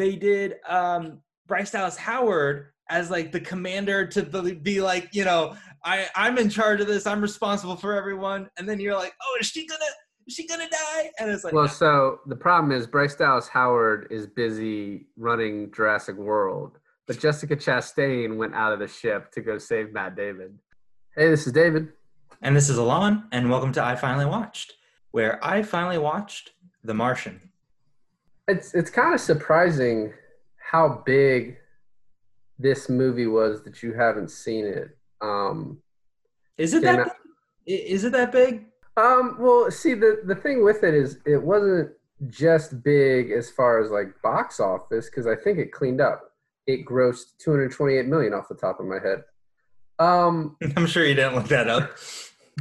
they did um, Bryce Dallas Howard as like the commander to be, be like, you know, I I'm in charge of this. I'm responsible for everyone. And then you're like, oh, is she gonna is she gonna die? And it's like, well, so the problem is Bryce Dallas Howard is busy running Jurassic World, but Jessica Chastain went out of the ship to go save Matt Damon. Hey, this is David. And this is Alon, and welcome to I Finally Watched, where I finally watched The Martian. It's it's kind of surprising how big this movie was that you haven't seen it. Um, is it that? I, is it that big? Um, well, see, the the thing with it is it wasn't just big as far as like box office because I think it cleaned up. It grossed 228 million off the top of my head. Um, I'm sure you didn't look that up.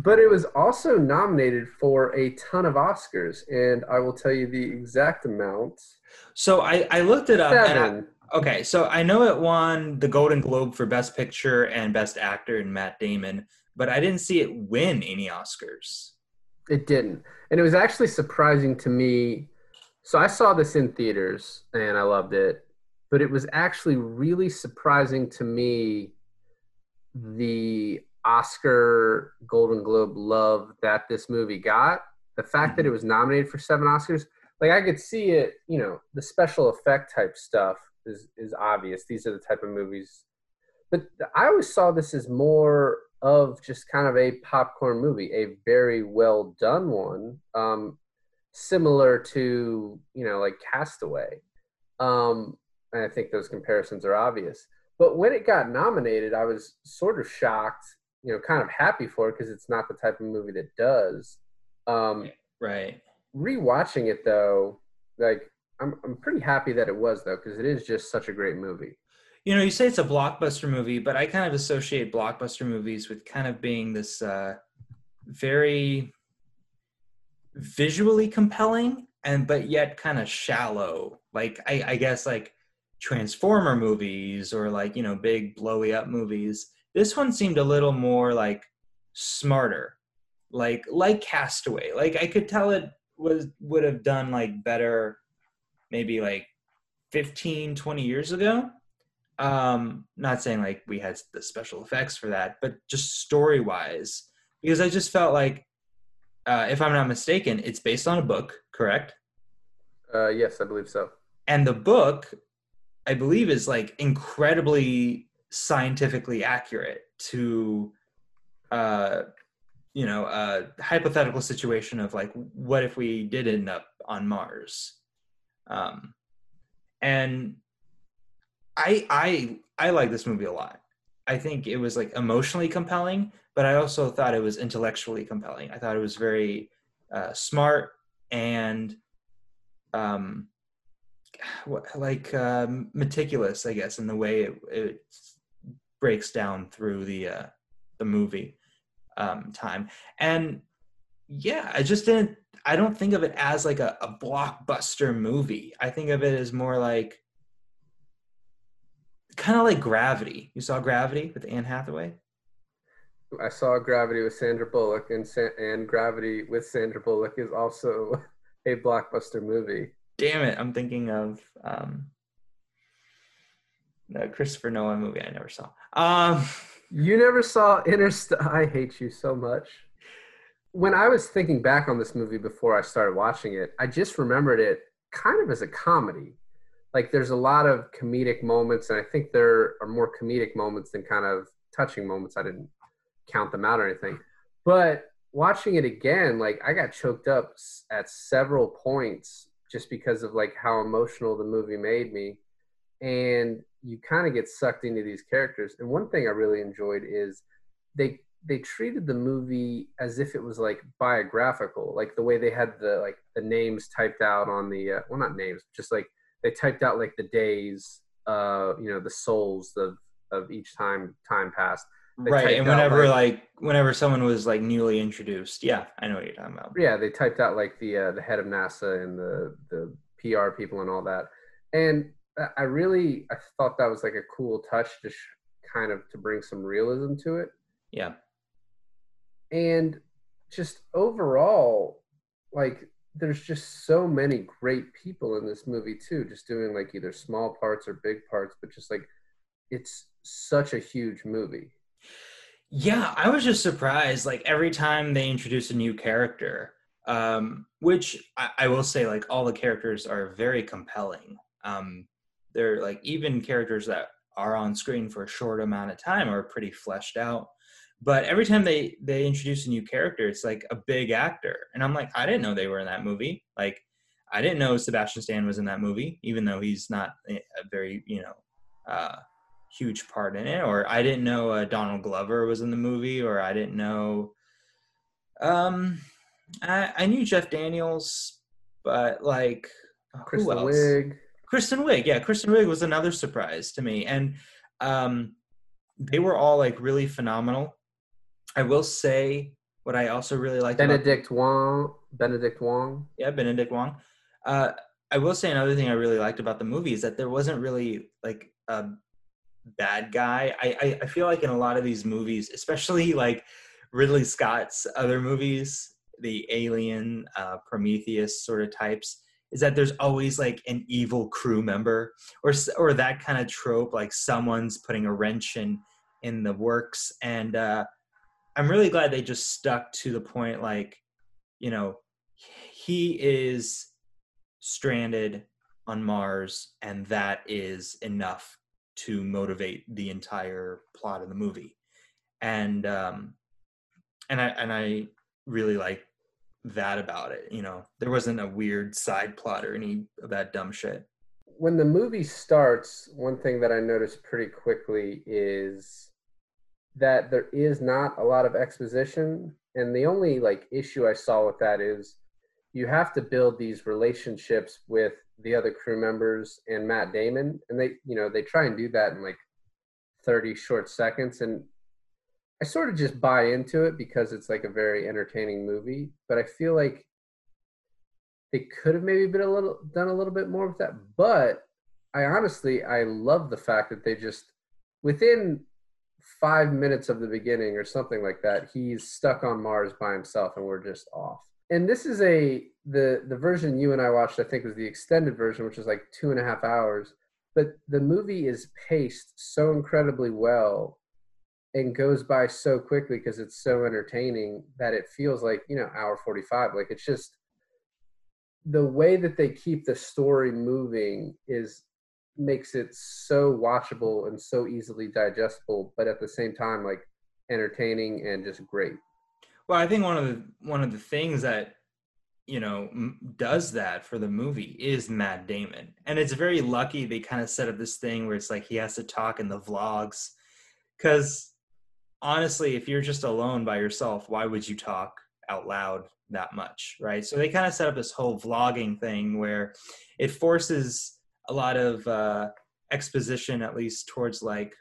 But it was also nominated for a ton of Oscars, and I will tell you the exact amount. So I, I looked it up. Seven. I, okay, so I know it won the Golden Globe for Best Picture and Best Actor in Matt Damon, but I didn't see it win any Oscars. It didn't. And it was actually surprising to me. So I saw this in theaters and I loved it, but it was actually really surprising to me the Oscar Golden Globe love that this movie got. The fact mm-hmm. that it was nominated for seven Oscars, like I could see it, you know, the special effect type stuff is is obvious. These are the type of movies. But I always saw this as more of just kind of a popcorn movie, a very well done one, um, similar to you know like Castaway. Um, and I think those comparisons are obvious. But when it got nominated, I was sort of shocked, you know, kind of happy for it because it's not the type of movie that does. Um, right. Rewatching it though, like I'm I'm pretty happy that it was though because it is just such a great movie you know, you say it's a blockbuster movie, but I kind of associate blockbuster movies with kind of being this uh, very visually compelling and but yet kind of shallow. Like I, I guess like Transformer movies or like you know big blowy up movies. This one seemed a little more like smarter, like like Castaway. Like I could tell it was would have done like better, maybe like 15, 20 years ago um, not saying like we had the special effects for that, but just story wise, because I just felt like, uh, if I'm not mistaken, it's based on a book, correct? Uh, yes, I believe so. And the book, I believe, is like incredibly scientifically accurate to, uh, you know, a hypothetical situation of like, what if we did end up on Mars? Um, and I I I like this movie a lot. I think it was like emotionally compelling, but I also thought it was intellectually compelling. I thought it was very uh, smart and um, like um, meticulous, I guess, in the way it, it breaks down through the uh, the movie um, time. And yeah, I just didn't. I don't think of it as like a, a blockbuster movie. I think of it as more like kind of like Gravity. You saw Gravity with Anne Hathaway? I saw Gravity with Sandra Bullock, and Sa- and Gravity with Sandra Bullock is also a blockbuster movie. Damn it! I'm thinking of um, the Christopher Nolan movie I never saw. Um, you never saw Interstellar? I hate you so much. When I was thinking back on this movie before I started watching it, I just remembered it kind of as a comedy like there's a lot of comedic moments, and I think there are more comedic moments than kind of touching moments. I didn't count them out or anything, but watching it again, like I got choked up at several points just because of like how emotional the movie made me, and you kind of get sucked into these characters. And one thing I really enjoyed is they they treated the movie as if it was like biographical, like the way they had the like the names typed out on the uh, well not names, just like they typed out like the days, uh, you know, the sols of of each time time passed. They right, and whenever out, like, like, whenever someone was like newly introduced, yeah, I know what you're talking about. Yeah, they typed out like the uh, the head of NASA and the the PR people and all that, and I really I thought that was like a cool touch to sh- kind of to bring some realism to it. Yeah, and just overall, like there's just so many great people in this movie too, just doing like either small parts or big parts, but just like it's such a huge movie. Yeah, I was just surprised. Like every time they introduce a new character, um, which I, I, will say, like all the characters are very compelling. Um, they're like even characters that are on screen for a short amount of time are pretty fleshed out. But every time they they introduce a new character, it's like a big actor, and I'm like, I didn't know they were in that movie. Like, I didn't know Sebastian Stan was in that movie, even though he's not a very you know uh, huge part in it. Or I didn't know uh, Donald Glover was in the movie, or I didn't know. Um, I, I knew Jeff Daniels, but like Kristen Wiig. Kristen Wiig, yeah, Kristen Wiig was another surprise to me, and um, they were all like really phenomenal. I will say what I also really liked. Benedict about, Wong. Benedict Wong. Yeah, Benedict Wong. Uh, I will say another thing I really liked about the movie is that there wasn't really like a bad guy. I, I, I feel like in a lot of these movies, especially like Ridley Scott's other movies, the Alien, uh, Prometheus sort of types, is that there's always like an evil crew member or or that kind of trope, like someone's putting a wrench in in the works. And uh, I'm really glad they just stuck to the point, like you know, he is stranded on Mars, and that is enough to motivate the entire plot of the movie. And um, and I and I really like that about it. You know, there wasn't a weird side plot or any of that dumb shit. When the movie starts, one thing that I noticed pretty quickly is that there is not a lot of exposition. And the only like issue I saw with that is you have to build these relationships with the other crew members and Matt Damon. And they, you know, they try and do that in like 30 short seconds. And I sort of just buy into it because it's like a very entertaining movie, but I feel like they could have maybe been a little done a little bit more with that. But I honestly I love the fact that they just within five minutes of the beginning or something like that, he's stuck on Mars by himself and we're just off. And this is a the the version you and I watched, I think was the extended version, which is like two and a half hours. But the movie is paced so incredibly well and goes by so quickly because it's so entertaining that it feels like you know hour 45 like it's just the way that they keep the story moving is makes it so watchable and so easily digestible but at the same time like entertaining and just great. Well i think one of the one of the things that you know does that for the movie is matt damon. And it's very lucky they kind of set up this thing where it's like he has to talk in the vlogs because honestly, if you're just alone by yourself, why would you talk out loud that much, right? So they kind of set up this whole vlogging thing where it forces a lot of uh, exposition, at least towards like,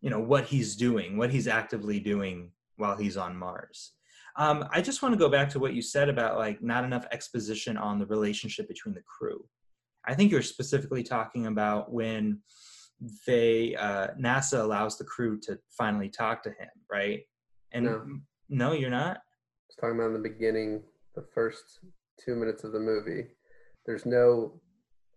you know, what he's doing, what he's actively doing while he's on Mars. Um, I just want to go back to what you said about like not enough exposition on the relationship between the crew. I think you're specifically talking about when they uh, NASA allows the crew to finally talk to him, right? And no, no you're not. I was talking about in the beginning, the first two minutes of the movie. There's no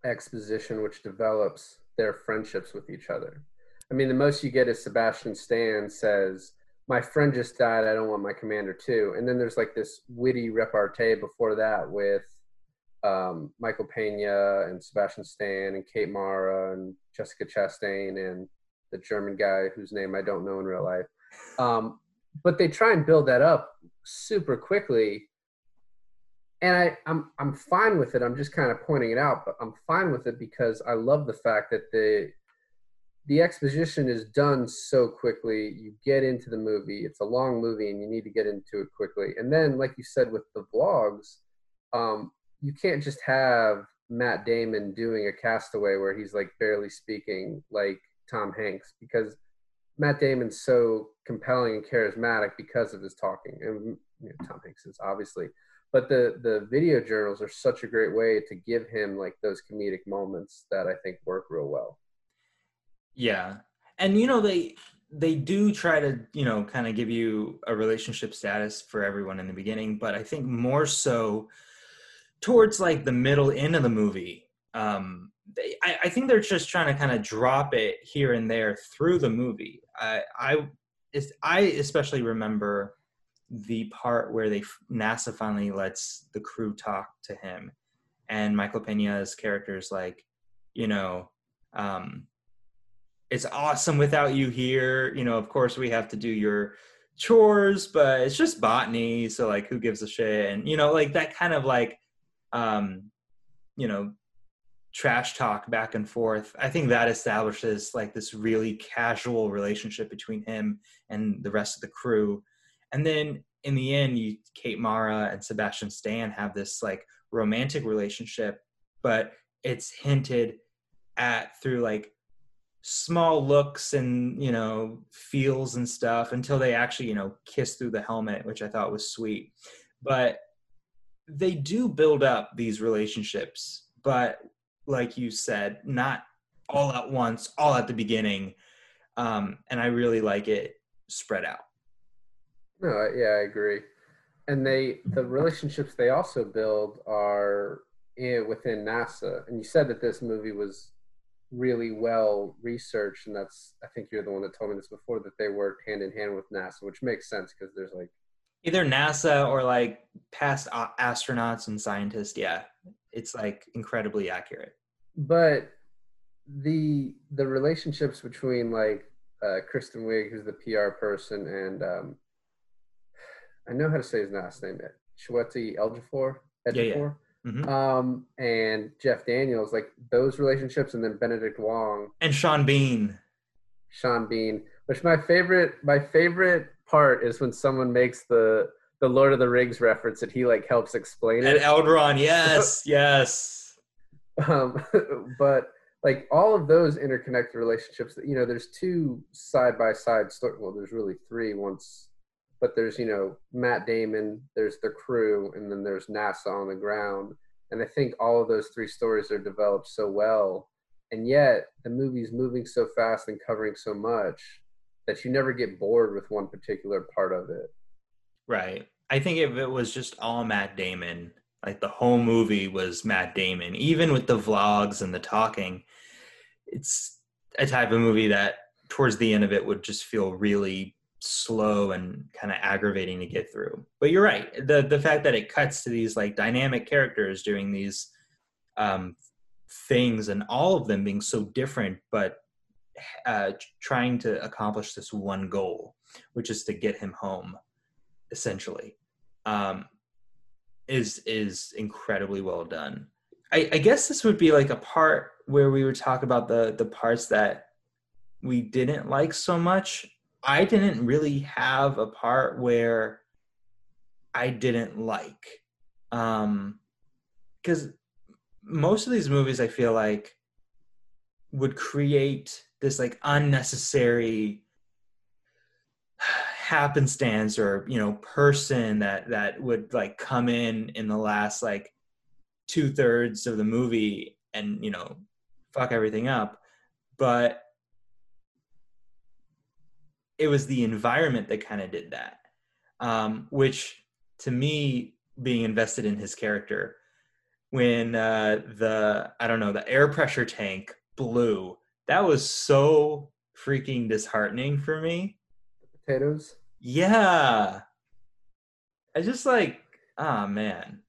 exposition which develops their friendships with each other. I mean, the most you get is Sebastian Stan says, "My friend just died. I don't want my commander too." And then there's like this witty repartee before that with um, Michael Pena and Sebastian Stan and Kate Mara and Jessica Chastain and the German guy whose name I don't know in real life. Um, but they try and build that up super quickly. And I, I'm I'm fine with it. I'm just kind of pointing it out, but I'm fine with it because I love the fact that the the exposition is done so quickly. You get into the movie. It's a long movie, and you need to get into it quickly. And then, like you said with the vlogs, um, you can't just have Matt Damon doing a castaway where he's like barely speaking like Tom Hanks because Matt Damon's so compelling and charismatic because of his talking. And you know, Tom Hanks is obviously, but the the video journals are such a great way to give him like those comedic moments that I think work real well. Yeah. And you know they they do try to, you know, kind of give you a relationship status for everyone in the beginning, but I think more so towards like the middle end of the movie, um, they, I, I think they're just trying to kind of drop it here and there through the movie. I, I, I especially remember the part where they NASA finally lets the crew talk to him, and Michael Pena's character is like, you know, um, it's awesome without you here. You know, of course we have to do your chores, but it's just botany, so like who gives a shit? And you know, like that kind of like, um, you know, trash talk back and forth. I think that establishes like this really casual relationship between him and the rest of the crew and then in the end you kate mara and sebastian stan have this like romantic relationship but it's hinted at through like small looks and you know feels and stuff until they actually you know kiss through the helmet which i thought was sweet but they do build up these relationships but like you said not all at once all at the beginning um, and i really like it spread out no, yeah, I agree. And they the relationships they also build are in, within NASA. And you said that this movie was really well researched, and that's I think you're the one that told me this before that they worked hand in hand with NASA, which makes sense because there's like either NASA or like past astronauts and scientists. Yeah, it's like incredibly accurate. But the the relationships between like uh, Kristen Wiig, who's the PR person, and um, I know how to say his last name, Chiwetel Ejiofor. Ejiofor. Yeah, yeah. Mm-hmm. Um, and Jeff Daniels, like those relationships, and then Benedict Wong and Sean Bean. Sean Bean, which my favorite, my favorite part is when someone makes the the Lord of the Rings reference that he like helps explain and it. And Elrond, yes, yes. Um, but like all of those interconnected relationships, that you know, there's two side by side story. Well, there's really three once but there's you know Matt Damon, there's the crew, and then there's NASA on the ground. And I think all of those three stories are developed so well, and yet the movie's moving so fast and covering so much that you never get bored with one particular part of it. Right. I think if it was just all Matt Damon, like the whole movie was Matt Damon, even with the vlogs and the talking, it's a type of movie that towards the end of it would just feel really slow and kind of aggravating to get through. But you're right. The the fact that it cuts to these like dynamic characters doing these um, things and all of them being so different, but uh, trying to accomplish this one goal, which is to get him home, essentially, um, is is incredibly well done. I, I guess this would be like a part where we would talk about the the parts that we didn't like so much I didn't really have a part where I didn't like. Um, because most of these movies, I feel like, would create this like unnecessary happenstance or you know person that that would like come in in the last like two thirds of the movie and you know fuck everything up. But it was the environment that kind of did that, um, which to me, being invested in his character, when uh, the I don't know the air pressure tank blew, that was so freaking disheartening for me. Potatoes. Yeah, I just like, ah oh, man.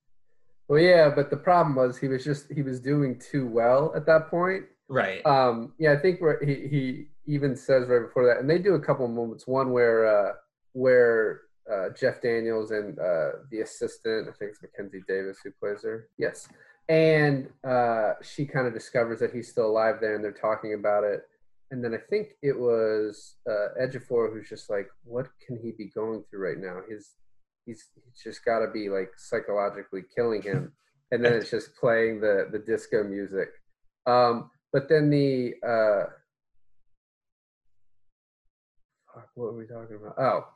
Well, yeah, but the problem was he was just he was doing too well at that point. Right. Um. Yeah, I think where he he even says right before that, and they do a couple of moments. One where uh, where uh, Jeff Daniels and uh, the assistant, I think it's Mackenzie Davis who plays her. Yes, and uh, she kind of discovers that he's still alive there, and they're talking about it. And then I think it was uh, Ejiofor who's just like, "What can he be going through right now? His he's he's just got to be like psychologically killing him." And then it's just playing the the disco music. Um, but then the uh, what were we talking about? Oh,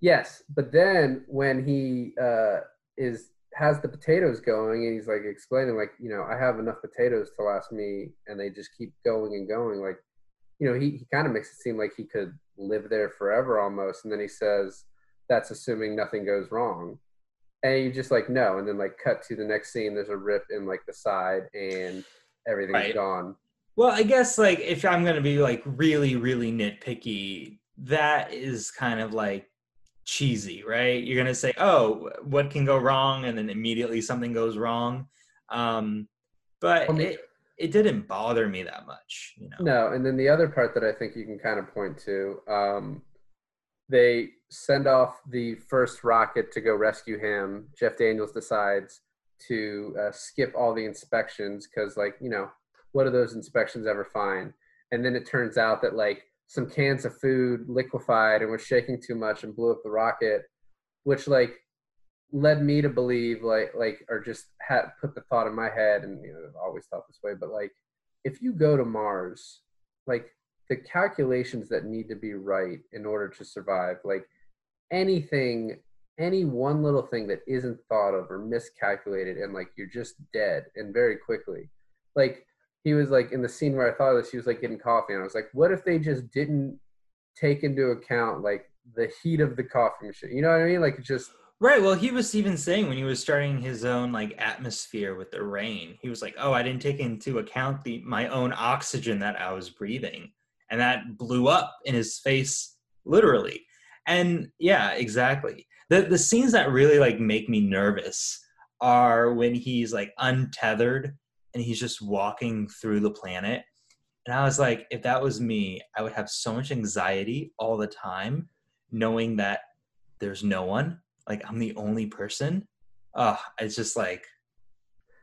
yes. But then when he uh, is has the potatoes going and he's like explaining like you know I have enough potatoes to last me and they just keep going and going like you know he, he kind of makes it seem like he could live there forever almost and then he says that's assuming nothing goes wrong and you just like no, and then like cut to the next scene. There's a rip in like the side, and everything's Right. gone. Well, I guess like if I'm gonna be like really, really nitpicky, that is kind of like cheesy, right? You're gonna say, "Oh, what can go wrong?" and then immediately something goes wrong. Um, but it it didn't bother me that much, you know. No, and then the other part that I think you can kind of point to, um, they send off the first rocket to go rescue him. Jeff Daniels decides to uh, skip all the inspections because, like, you know, what do those inspections ever find? And then it turns out that like some cans of food liquefied and was shaking too much and blew up the rocket, which like led me to believe like like or just had put the thought in my head and you know I've always thought this way, but like if you go to Mars, like the calculations that need to be right in order to survive, like anything, any one little thing that isn't thought of or miscalculated, and like you're just dead and very quickly. Like he was like in the scene where I thought of this, he was like getting coffee, and I was like, what if they just didn't take into account like the heat of the coffee machine? You know what I mean? Like just Right. Well, he was even saying when he was starting his own like atmosphere with the rain, he was like, "Oh, I didn't take into account the my own oxygen that I was breathing," and that blew up in his face, literally. And yeah, exactly. The the scenes that really like make me nervous are when he's like untethered and he's just walking through the planet. And I was like, if that was me, I would have so much anxiety all the time, knowing that there's no one like I'm the only person. Uh, it's just like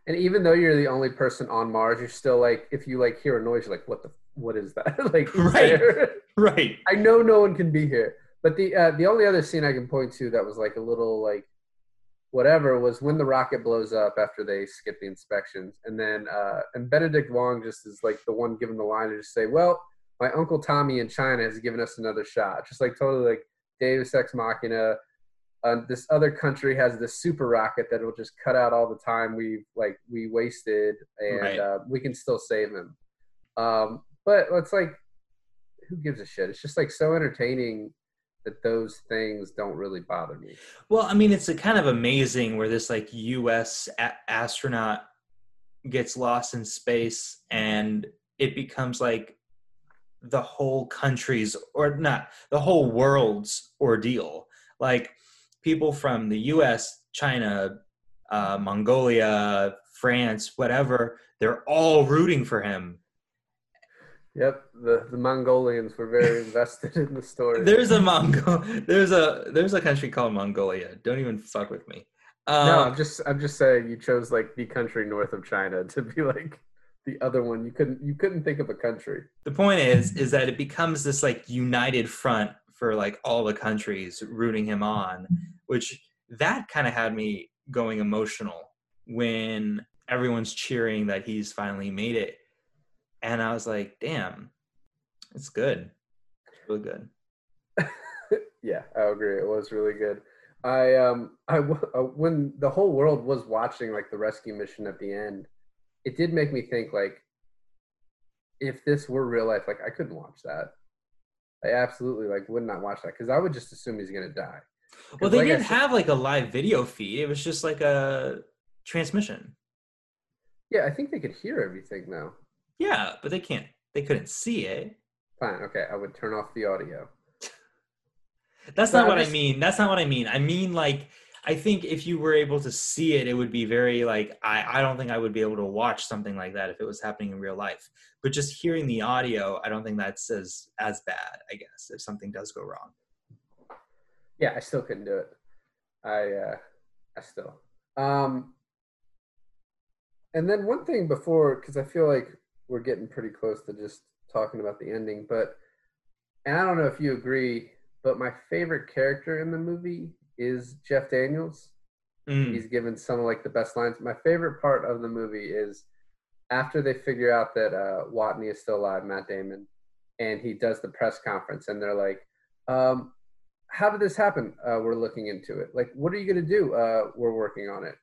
And even though you're the only person on Mars, you're still like, if you like hear a noise, you're like, what the, what is that? like, Right. there? right. I know no one can be here. But the uh, the only other scene I can point to that was like a little like whatever was when the rocket blows up after they skip the inspections, and then uh, and Benedict Wong just is like the one giving the line to just say, "Well, my uncle Tommy in China has given us another shot," just like totally like Deus Ex Machina. Uh, this other country has this super rocket that will just cut out all the time we like we wasted, and Right. uh, we can still save him. Um, but it's like, who gives a shit? It's just like so entertaining that those things don't really bother me. Well, I mean, it's a kind of amazing where this like U.S. A- astronaut gets lost in space and it becomes like the whole country's or not the whole world's ordeal. Like people from the U.S., China, uh, Mongolia, France, whatever, they're all rooting for him. Yep, the the Mongolians were very invested in the story. There's a Mongol. There's a there's a country called Mongolia. Don't even fuck with me. Um, no, I'm just I'm just saying you chose like the country north of China to be like the other one. You couldn't you couldn't think of a country. the point is is that it becomes this like united front for like all the countries rooting him on which that kind of had me going emotional when everyone's cheering that he's finally made it and i was like damn it's good it's really good yeah, I agree. It was really good. I um I w- uh, when the whole world was watching like the rescue mission at the end, it did make me think like if this were real life, like I couldn't watch that. I absolutely like would not watch that because I would just assume he's gonna die. well they like didn't said- have like a live video feed it was just like a transmission Yeah, I think they could hear everything though. Yeah but they can't they couldn't see it Fine, okay, I would turn off the audio. That's But not I'm what I mean. That's not what I mean. I mean like I think if you were able to see it, it would be very like I, I don't think I would be able to watch something like that if it was happening in real life. But just hearing the audio, I don't think that's as as bad, I guess, if something does go wrong. Yeah, I still couldn't do it. I uh I still. Um and then one thing before cuz I feel like we're getting pretty close to just talking about the ending, but and I don't know if you agree, but my favorite character in the movie is Jeff Daniels. Mm. He's given some of like the best lines. My favorite part of the movie is after they figure out that uh, Watney is still alive, Matt Damon, and he does the press conference, and they're like, um, "How did this happen? Uh, we're looking into it. Like, what are you going to do? Uh, we're working on it.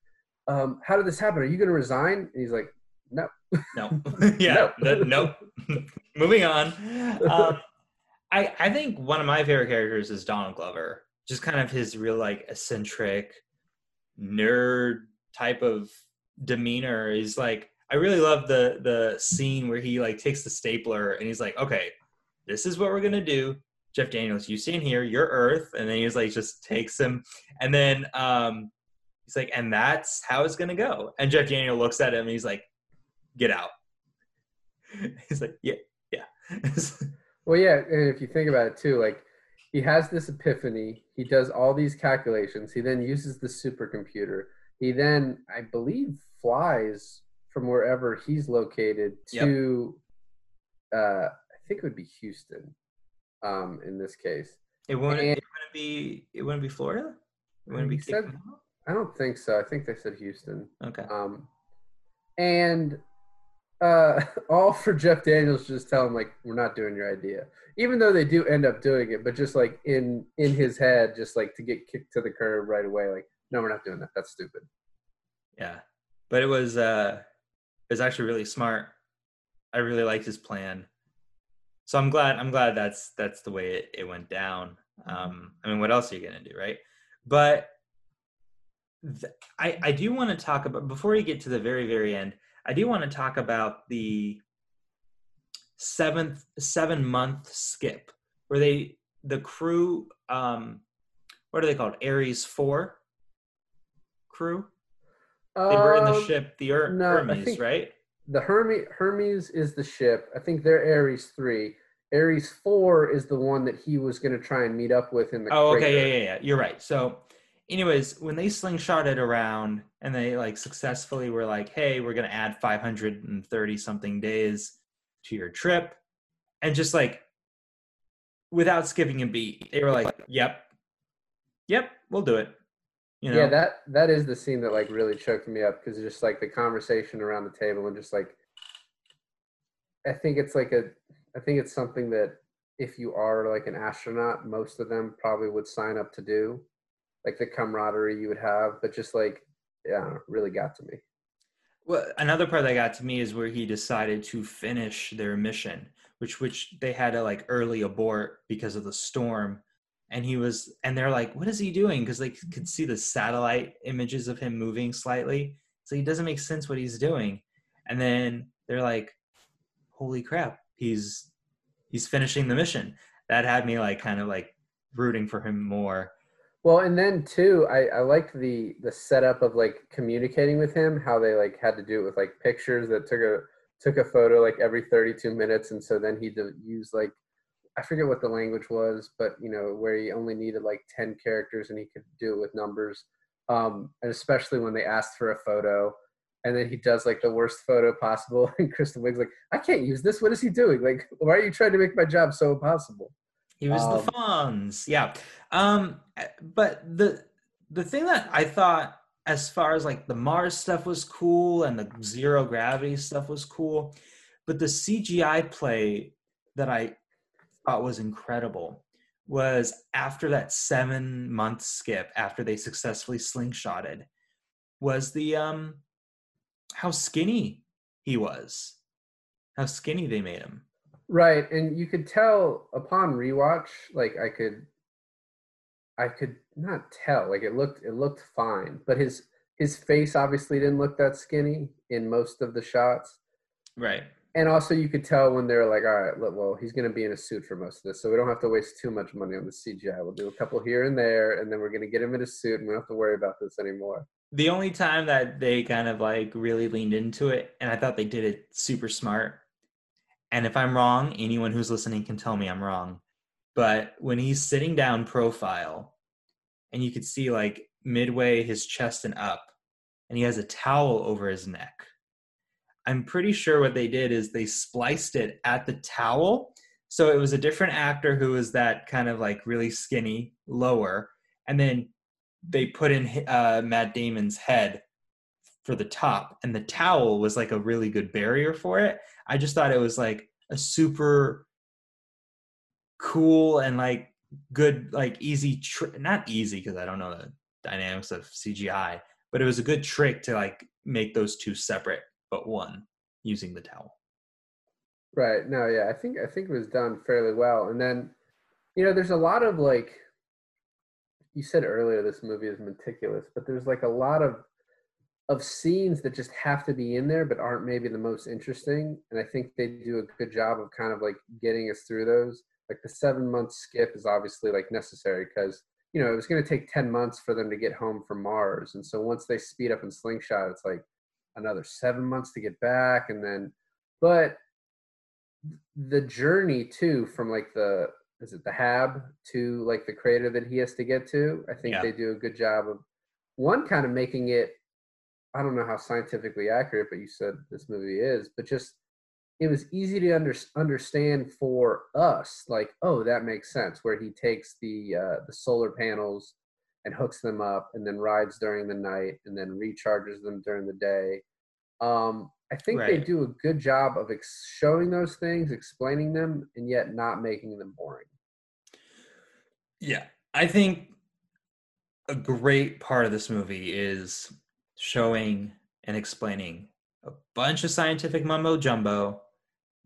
Um, how did this happen? Are you going to resign?" And he's like, "No." No. yeah. No. no. Moving on. Um, I I think one of my favorite characters is Donald Glover. Just kind of his real like eccentric, nerd type of demeanor. He's like, I really love the the scene where he like takes the stapler and he's like, okay, this is what we're gonna do. Jeff Daniels, you stand here, you're Earth, and then he's like just takes him, and then um, he's like, and that's how it's gonna go. And Jeff Daniel looks at him, and he's like, get out. He's like, yeah, yeah. well, yeah, and if you think about it too, like he has this epiphany, he does all these calculations, he then uses the supercomputer, he then, I believe, flies from wherever he's located to, yep. uh, I think it would be Houston um, in this case. It wouldn't. And, it wouldn't be. It wouldn't be Florida. It wouldn't be. Said, I don't think so. I think they said Houston. Okay. Um, and uh, all for Jeff Daniels just tell him like we're not doing your idea, even though they do end up doing it, but just like in in his head, just like to get kicked to the curb right away, like no, we're not doing that. That's stupid. Yeah, but it was uh, it was actually really smart. I really liked his plan so I'm glad I'm glad that's that's the way it, it went down. Um, I mean, what else are you gonna do, right? But th- I I do want to talk about before we get to the very very end. I do want to talk about the seventh seven month skip where they the crew um what are they called Ares four crew they were in the um, ship the Her- no, Hermes right the Hermes Hermes is the ship. I think they're Ares three. Ares four is the one that he was going to try and meet up with in the. Oh, crater. okay, yeah, yeah, yeah. You're right. So, anyways, when they slingshotted around and they like successfully were like, "Hey, we're going to add 530 something days to your trip," and just like without skipping a beat, they were like, "Yep, yep, we'll do it." You know? Yeah, that that is the scene that like really choked me up because just like the conversation around the table and just like, I think it's like a I think it's something that if you are like an astronaut, most of them probably would sign up to do, like the camaraderie you would have. But just like, yeah, really got to me. Well, another part that got to me is where he decided to finish their mission, which which they had to like early abort because of the storm. And he was, and they're like, "What is he doing?" Because they could see the satellite images of him moving slightly. So he doesn't make sense what he's doing. And then they're like, "Holy crap! he's he's finishing the mission. That had me like kind of like rooting for him more. Well, and then too, I I liked the the setup of like communicating with him. How they like had to do it with like pictures that took a took a photo like every 32 minutes, and so then he'd use like I forget what the language was, but you know where he only needed like 10 characters and he could do it with numbers. Um, and especially when they asked for a photo, and then he does like the worst photo possible and kristen wiig's like i can't use this what is he doing like why are you trying to make my job so impossible he was um, the Fonz yeah um but the the thing that i thought as far as like the mars stuff was cool and the zero gravity stuff was cool but the cgi play that i thought was incredible was after that seven month skip after they successfully slingshotted was the um how skinny he was, how skinny they made him. Right, and you could tell upon rewatch, like I could, I could not tell. Like it looked, it looked fine, but his his face obviously didn't look that skinny in most of the shots. Right. And also, you could tell when they're like, "All right, well, he's going to be in a suit for most of this, so we don't have to waste too much money on the CGI. We'll do a couple here and there, and then we're going to get him in a suit, and we don't have to worry about this anymore." the only time that they kind of like really leaned into it and i thought they did it super smart and if i'm wrong anyone who's listening can tell me i'm wrong. But when he's sitting down profile and you could see like midway his chest and up and he has a towel over his neck i'm pretty sure what they did is they spliced it at the towel. So it was a different actor who was that kind of like really skinny lower and then they put in uh, Matt Damon's head for the top, and the towel was like a really good barrier for it. I just thought it was like a super cool and like good, like easy, tr- not easy because I don't know the dynamics of CGI, but it was a good trick to like make those two separate but one using the towel. Right. No, yeah, I think I think it was done fairly well. And then, you know, there's a lot of like you said earlier this movie is meticulous, but there's like a lot of of scenes that just have to be in there but aren't maybe the most interesting. And i think they do a good job of kind of like getting us through those. Like the seven month skip is obviously like necessary because you know it was going to take 10 months for them to get home from mars. And so once they speed up and slingshot it's like another seven months to get back. And then but the journey too from like the is it the hab to like the crater that he has to get to i think Yeah. they do a good job of one kind of making it i don't know how scientifically accurate but you said this movie is but just it was easy to under, understand for us like oh that makes sense where he takes the uh, the solar panels and hooks them up and then rides during the night and then recharges them during the day. Um, i think they do a good job of ex- showing those things explaining them and yet not making them boring. Yeah, I think a great part of this movie is showing and explaining a bunch of scientific mumbo jumbo,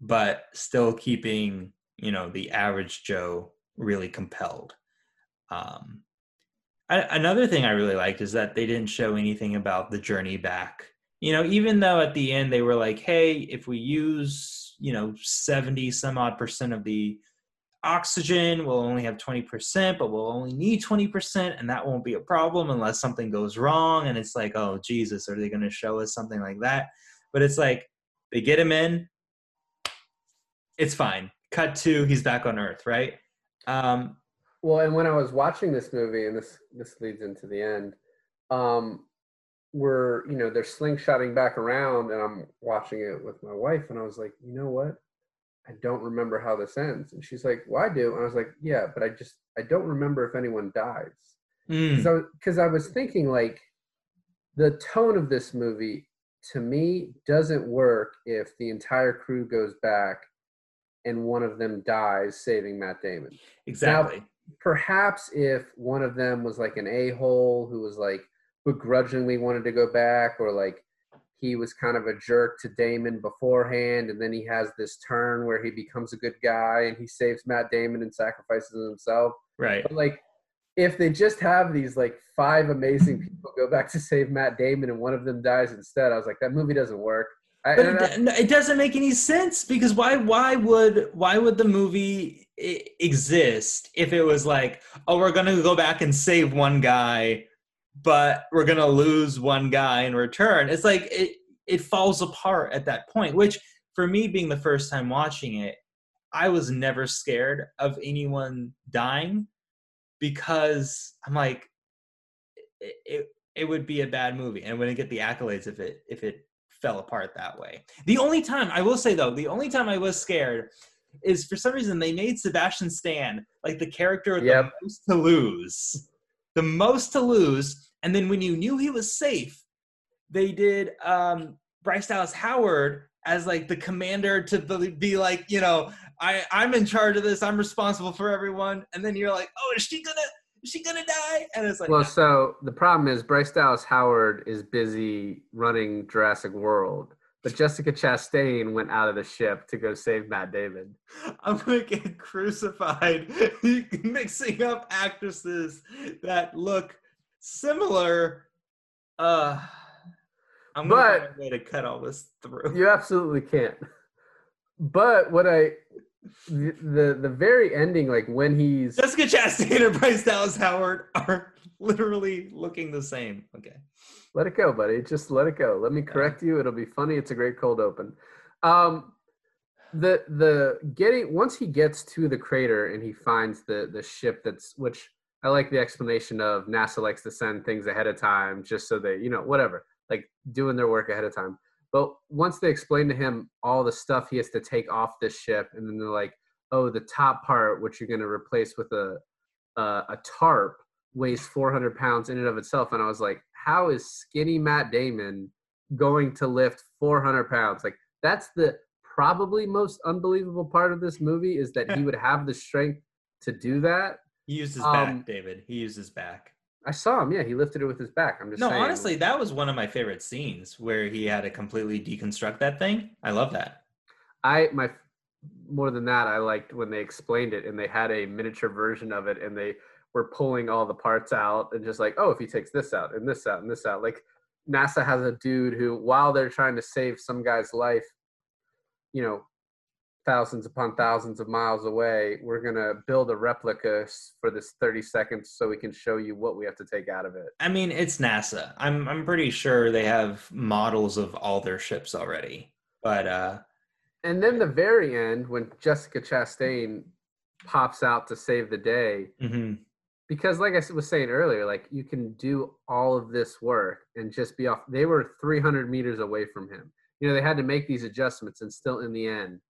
but still keeping you know the average Joe really compelled. Um, I, another thing I really liked is that they didn't show anything about the journey back. You know, even though at the end they were like, "Hey, if we use you know seventy some odd percent of the oxygen we'll only have 20% but we'll only need 20% and that won't be a problem unless something goes wrong and it's like oh jesus are they going to show us something like that? But it's like they get him in it's fine. Cut to he's back on earth right? Um Well, and when I was watching this movie, and this this leads into the end, um, we're you know they're slingshotting back around, and I'm watching it with my wife, and I was like, you know what? I don't remember how this ends, and she's like, well, I do, and I was like, yeah, but I just I don't remember if anyone dies, mm, because I, was- 'cause I was thinking like the tone of this movie to me doesn't work if the entire crew goes back and one of them dies saving Matt Damon. Exactly. Perhaps if one of them was like an a-hole who was like begrudgingly wanted to go back or like he was kind of a jerk to Damon beforehand and then he has this turn where he becomes a good guy and he saves Matt Damon and sacrifices himself. Right. But like if they just have these like five amazing people go back to save Matt Damon and one of them dies instead I was like that movie doesn't work. I, but I- it, it doesn't make any sense because why why would why would the movie exist if it was like oh we're gonna go back and save one guy but we're gonna lose one guy in return it's like it it falls apart at that point which for me being the first time watching it i was never scared of anyone dying because i'm like it, it, it would be a bad movie and wouldn't get the accolades if it if it fell apart that way. The only time I will say though, the only time I was scared is for some reason they made Sebastian Stan like the character with Yep. the most to lose, the most to lose, and then when you knew he was safe, they did um, Bryce Dallas Howard as like the commander to be- be like, you know, I I'm in charge of this, I'm responsible for everyone, and then you're like, oh, is she gonna is she gonna die? And it's like, Well, so the problem is Bryce Dallas Howard is busy running Jurassic World, but Jessica Chastain went out of the ship to go save Matt Damon. I'm gonna get crucified mixing up actresses that look similar. Uh, I'm gonna But- find a way to cut all this through. You absolutely can't. But what I the the, the very ending, like when he's Jessica Chastain and Bryce Dallas Howard are literally looking the same. Okay. let it go, buddy. Just let it go. Let me correct you. It'll be funny. It's a great cold open. Um, the the getting once he gets to the crater and he finds the the ship that's which I like the explanation of NASA likes to send things ahead of time just so they you know whatever like doing their work ahead of time. But once they explain to him all the stuff he has to take off this ship, and then they're like, "Oh, the top part, which you're going to replace with a uh, a tarp, weighs 400 pounds in and of itself," and I was like, "How is skinny Matt Damon going to lift 400 pounds? Like that's the probably most unbelievable part of this movie is that he would have the strength to do that. He used his Um, back, David. He used his back. I saw him. Yeah, he lifted it with his back. I'm just No, saying. honestly, that was one of my favorite scenes where he had to completely deconstruct that thing. I love that. I my more than that, I liked when they explained it and they had a miniature version of it and they we're pulling all the parts out and just like, oh, if he takes this out and this out and this out, like NASA has a dude who, while they're trying to save some guy's life, you know, thousands upon thousands of miles away, we're gonna build a replica for this 30 seconds so we can show you what we have to take out of it. I mean, it's NASA. I'm I'm pretty sure they have models of all their ships already. But uh and then the very end when Jessica Chastain pops out to save the day. Mm-hmm. Because, like I was saying earlier, like you can do all of this work and just be off. They were 300 meters away from him. You know, they had to make these adjustments, and still, in the end,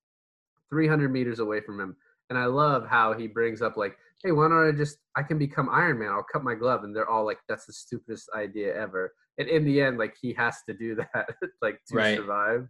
300 meters away from him. And I love how he brings up like, "Hey, why don't I just? I can become Iron Man. I'll cut my glove." And they're all like, "That's the stupidest idea ever." And in the end, like he has to do that, like to right. survive.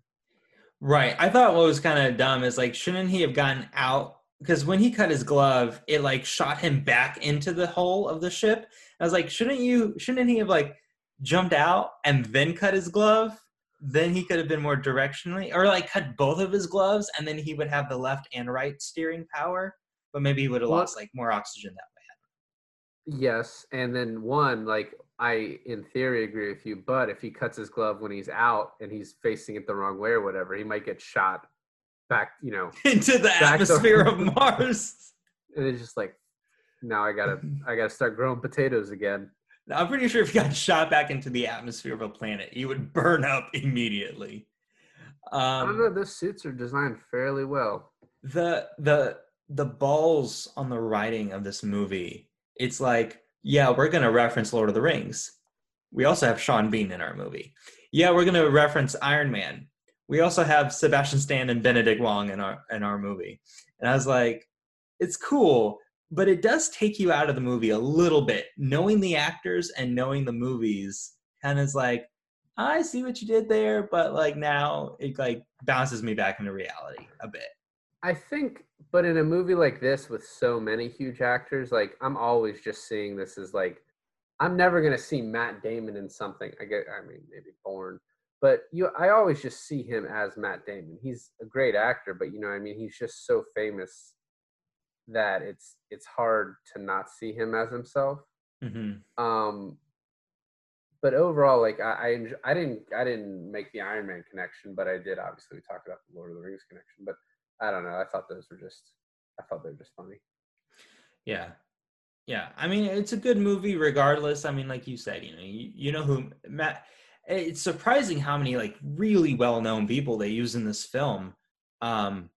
Right. I thought what was kind of dumb is like, shouldn't he have gotten out because when he cut his glove, it like shot him back into the hull of the ship. I was like, shouldn't you? Shouldn't he have like jumped out and then cut his glove? Then he could have been more directionally, or like cut both of his gloves, and then he would have the left and right steering power. But maybe he would have well, lost like more oxygen that way. Yes, and then one like I in theory agree with you, but if he cuts his glove when he's out and he's facing it the wrong way or whatever, he might get shot back, you know, into the atmosphere of Mars. And it's just like, now I gotta, I gotta start growing potatoes again. Now, I'm pretty sure if you got shot back into the atmosphere of a planet, you would burn up immediately. Um, I don't um, know. Those suits are designed fairly well. The the the balls on the writing of this movie. It's like, yeah, we're gonna reference Lord of the Rings. We also have Sean Bean in our movie. Yeah, we're gonna reference Iron Man we also have Sebastian Stan and Benedict Wong in our in our movie. And I was like, it's cool, but it does take you out of the movie a little bit. Knowing the actors and knowing the movies kind of is like, I see what you did there, but like now it like bounces me back into reality a bit. I think, but in a movie like this with so many huge actors, like I'm always just seeing this as like, I'm never gonna see Matt Damon in something. I get, I mean, maybe Bourne, but you I always just see him as Matt Damon. He's a great actor, but you know I mean he's just so famous that it's it's hard to not see him as himself. Mm-hmm. Um, but overall, like I, I, enjoy, I didn't I didn't make the Iron Man connection, but I did obviously we talked about the Lord of the Rings connection. But I don't know. I thought those were just I thought they were just funny. Yeah, yeah. I mean, it's a good movie regardless. I mean, like you said, you know, you, you know who Matt it's surprising how many like really well-known people they use in this film. Um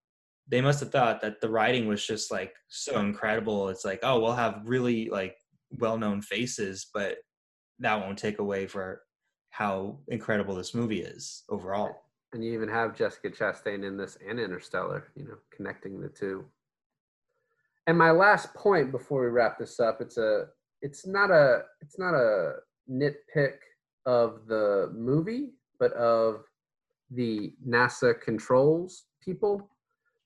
they must have thought that the writing was just like so incredible. It's like oh we'll have really like well-known faces but that won't take away for how incredible this movie is overall. And you even have jessica chastain in this and interstellar you know connecting the two. And my last point before we wrap this up it's a it's not a it's not a nitpick of the movie, but of the NASA controls people.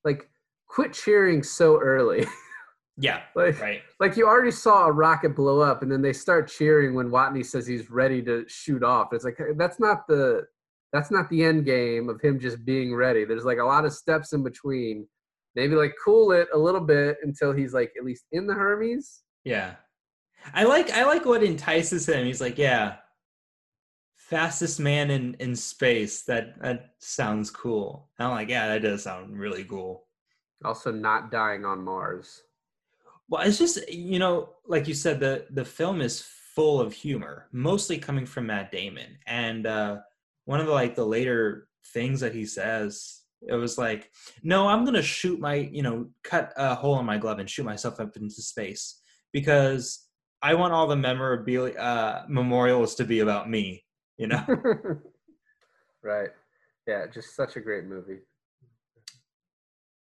Like, quit cheering so early. Yeah. like, right. Like you already saw a rocket blow up, and then they start cheering when Watney says he's ready to shoot off. It's like that's not the that's not the end game of him just being ready. There's like a lot of steps in between. Maybe like cool it a little bit until he's like at least in the Hermes. Yeah. I like I like what entices him. He's like, yeah, fastest man in in space. That that sounds cool. I'm like, yeah, that does sound really cool. Also, not dying on Mars. Well, it's just you know, like you said, the the film is full of humor, mostly coming from Matt Damon. And uh, one of the like the later things that he says, it was like, no, I'm gonna shoot my, you know, cut a hole in my glove and shoot myself up into space because I want all the memorabilia uh, memorials to be about me you know? Right. Yeah just such a great movie.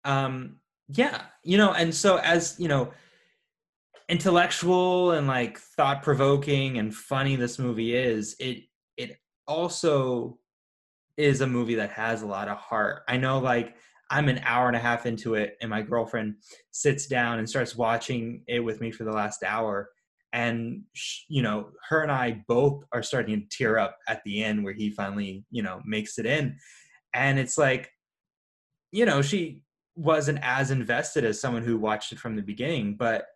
Um yeah you know and so as you know intellectual and like thought provoking and funny this movie is it it also is a movie that has a lot of heart. I know like i'm an hour and a half into it and my girlfriend sits down and starts watching it with me for the last hour and you know her and i both are starting to tear up at the end where he finally you know makes it in. And it's like you know she wasn't as invested as someone who watched it from the beginning but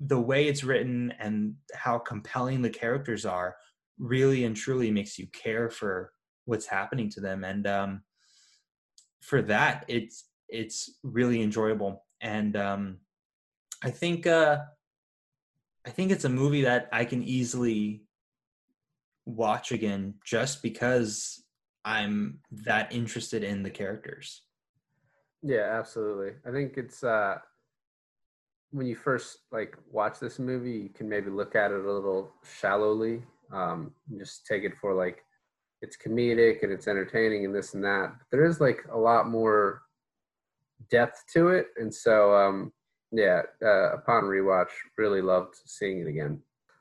the way it's written and how compelling the characters are really and truly makes you care for what's happening to them. And um, for that it's it's really enjoyable. And um, i think uh, i think it's a movie that i can easily watch again just because i'm that interested in the characters. Yeah absolutely. I think it's uh when you first like watch this movie you can maybe look at it a little shallowly um just take it for like it's comedic and it's entertaining and this and that. But there is like a lot more depth to it, and so um, yeah, uh, upon rewatch, really loved seeing it again.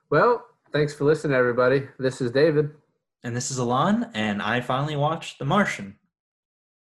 Well, thanks for listening, everybody. This is David, and this is Alon, and I finally watched The Martian.